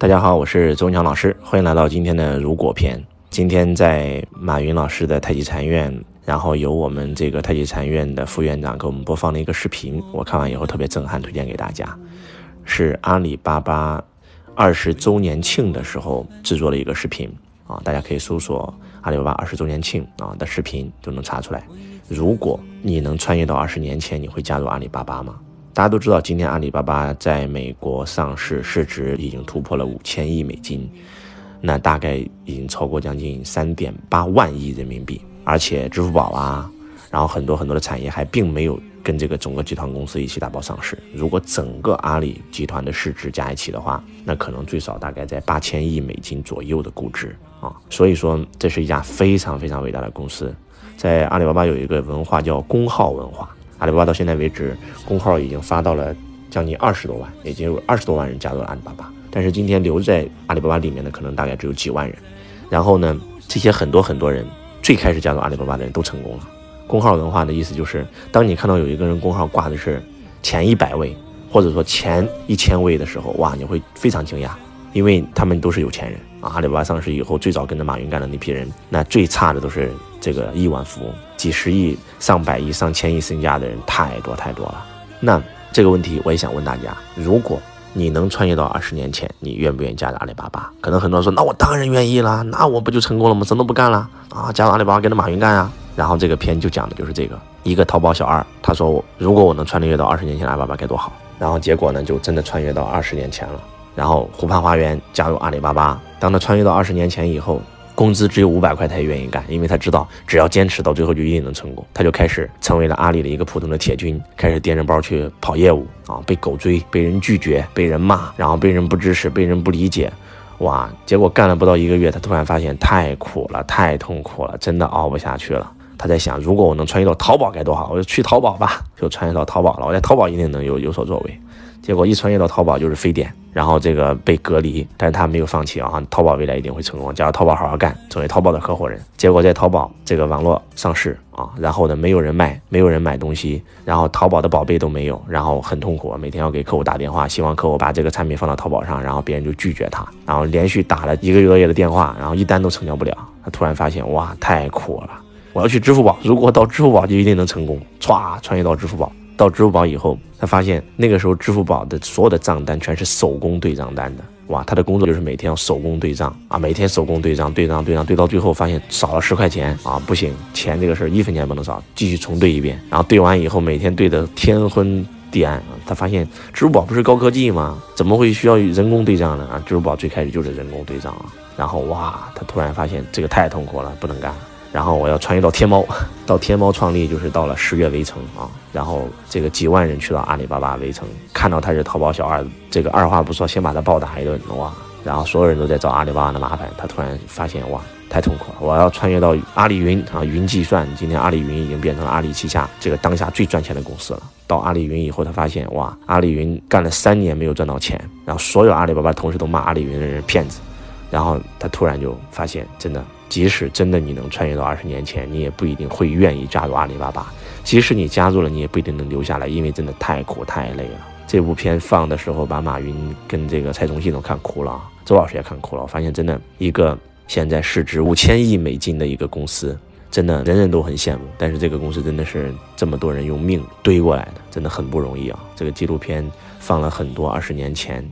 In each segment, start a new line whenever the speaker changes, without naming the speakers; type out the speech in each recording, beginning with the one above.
大家好，我是周文强老师，欢迎来到今天的如果篇。今天在马云老师的太极禅院，然后由我们这个太极禅院的副院长给我们播放了一个视频，我看完以后特别震撼，推荐给大家。是阿里巴巴二十周年庆的时候制作的一个视频啊，大家可以搜索阿里巴巴二十周年庆啊的视频就能查出来。如果你能穿越到二十年前，你会加入阿里巴巴吗？大家都知道，今天阿里巴巴在美国上市，市值已经突破了五千亿美金，那大概已经超过将近三点八万亿人民币。而且支付宝啊，然后很多很多的产业还并没有跟这个整个集团公司一起打包上市。如果整个阿里集团的市值加一起的话，那可能最少大概在八千亿美金左右的估值啊。所以说，这是一家非常非常伟大的公司。在阿里巴巴有一个文化叫公号文化。阿里巴巴到现在为止，工号已经发到了将近二十多万，已经有二十多万人加入了阿里巴巴。但是今天留在阿里巴巴里面的可能大概只有几万人。然后呢，这些很多很多人最开始加入阿里巴巴的人都成功了。工号文化的意思就是，当你看到有一个人工号挂的是前一百位，或者说前一千位的时候，哇，你会非常惊讶，因为他们都是有钱人啊。阿里巴巴上市以后，最早跟着马云干的那批人，那最差的都是这个亿万富翁。几十亿、上百亿、上千亿身家的人太多太多了。那这个问题我也想问大家：如果你能穿越到二十年前，你愿不愿意加入阿里巴巴？可能很多人说：“那我当然愿意啦，那我不就成功了吗？什么都不干了啊，加入阿里巴巴跟着马云干啊！”然后这个片就讲的就是这个：一个淘宝小二，他说：“如果我能穿越到二十年前的阿里巴巴该多好。”然后结果呢，就真的穿越到二十年前了。然后湖畔花园加入阿里巴巴，当他穿越到二十年前以后。工资只有五百块，他也愿意干，因为他知道只要坚持到最后就一定能成功。他就开始成为了阿里的一个普通的铁军，开始掂着包去跑业务啊，被狗追，被人拒绝，被人骂，然后被人不支持，被人不理解，哇！结果干了不到一个月，他突然发现太苦了，太痛苦了，真的熬不下去了。他在想，如果我能穿越到淘宝该多好，我就去淘宝吧，就穿越到淘宝了。我在淘宝一定能有有所作为。结果一穿越到淘宝就是非典，然后这个被隔离，但是他没有放弃啊！淘宝未来一定会成功，加入淘宝好好干，成为淘宝的合伙人。结果在淘宝这个网络上市啊，然后呢没有人卖，没有人买东西，然后淘宝的宝贝都没有，然后很痛苦，每天要给客户打电话，希望客户把这个产品放到淘宝上，然后别人就拒绝他，然后连续打了一个月多月的电话，然后一单都成交不了。他突然发现哇，太苦了！我要去支付宝，如果到支付宝就一定能成功，歘，穿越到支付宝。到支付宝以后，他发现那个时候支付宝的所有的账单全是手工对账单的。哇，他的工作就是每天要手工对账啊，每天手工对账，对账对账对到最后发现少了十块钱啊，不行，钱这个事儿一分钱不能少，继续重对一遍。然后对完以后，每天对的天昏地暗。他发现支付宝不是高科技吗？怎么会需要人工对账呢？啊，支付宝最开始就是人工对账啊。然后哇，他突然发现这个太痛苦了，不能干。然后我要穿越到天猫，到天猫创立就是到了十月围城啊，然后这个几万人去到阿里巴巴围城，看到他是淘宝小二，这个二话不说先把他暴打一顿哇，然后所有人都在找阿里巴巴的麻烦，他突然发现哇太痛苦了，我要穿越到阿里云啊，云计算，今天阿里云已经变成了阿里旗下这个当下最赚钱的公司了。到阿里云以后，他发现哇，阿里云干了三年没有赚到钱，然后所有阿里巴巴同事都骂阿里云的人骗子，然后他突然就发现真的。即使真的你能穿越到二十年前，你也不一定会愿意加入阿里巴巴。即使你加入了，你也不一定能留下来，因为真的太苦太累了。这部片放的时候，把马云跟这个蔡崇信都看哭了啊，周老师也看哭了。我发现真的一个现在市值五千亿美金的一个公司，真的人人都很羡慕。但是这个公司真的是这么多人用命堆过来的，真的很不容易啊。这个纪录片放了很多二十年前。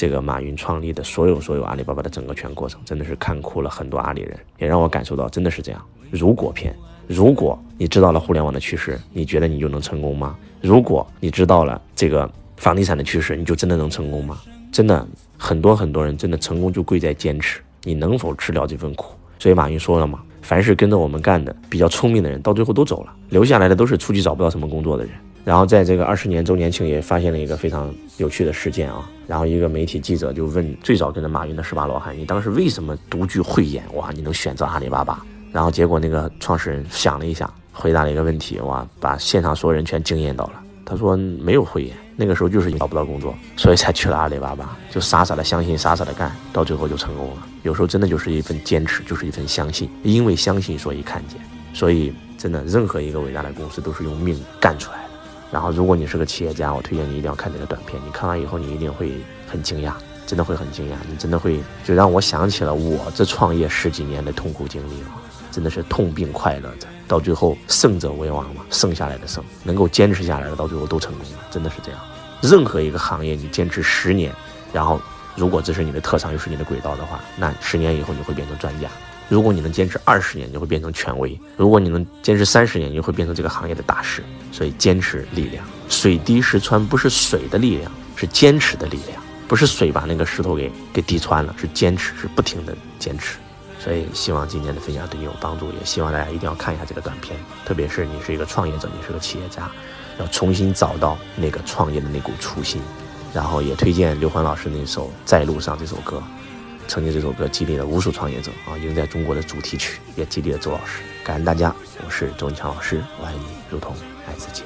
这个马云创立的所有所有阿里巴巴的整个全过程，真的是看哭了很多阿里人，也让我感受到真的是这样。如果片，如果你知道了互联网的趋势，你觉得你就能成功吗？如果你知道了这个房地产的趋势，你就真的能成功吗？真的很多很多人真的成功就贵在坚持，你能否吃了这份苦？所以马云说了嘛，凡是跟着我们干的比较聪明的人，到最后都走了，留下来的都是出去找不到什么工作的人。然后在这个二十年周年庆也发现了一个非常有趣的事件啊，然后一个媒体记者就问最早跟着马云的十八罗汉，你当时为什么独具慧眼哇？你能选择阿里巴巴？然后结果那个创始人想了一下，回答了一个问题哇，把现场所有人全惊艳到了。他说没有慧眼，那个时候就是找不到工作，所以才去了阿里巴巴，就傻傻的相信，傻傻的干，到最后就成功了。有时候真的就是一份坚持，就是一份相信，因为相信所以看见，所以真的任何一个伟大的公司都是用命干出来的。然后，如果你是个企业家，我推荐你一定要看这个短片。你看完以后，你一定会很惊讶。真的会很惊讶，你真的会就让我想起了我这创业十几年的痛苦经历啊，真的是痛并快乐着，到最后胜者为王嘛，剩下来的胜，能够坚持下来的到最后都成功了，真的是这样。任何一个行业，你坚持十年，然后如果这是你的特长又是你的轨道的话，那十年以后你会变成专家。如果你能坚持二十年，你会变成权威；如果你能坚持三十年，你会变成这个行业的大师。所以坚持力量，水滴石穿不是水的力量，是坚持的力量。不是水把那个石头给给滴穿了，是坚持，是不停的坚持。所以希望今天的分享对你有帮助，也希望大家一定要看一下这个短片。特别是你是一个创业者，你是个企业家，要重新找到那个创业的那股初心。然后也推荐刘欢老师那首《在路上》这首歌，曾经这首歌激励了无数创业者啊，赢在中国的主题曲，也激励了周老师。感恩大家，我是周文强老师，我爱你如同爱自己。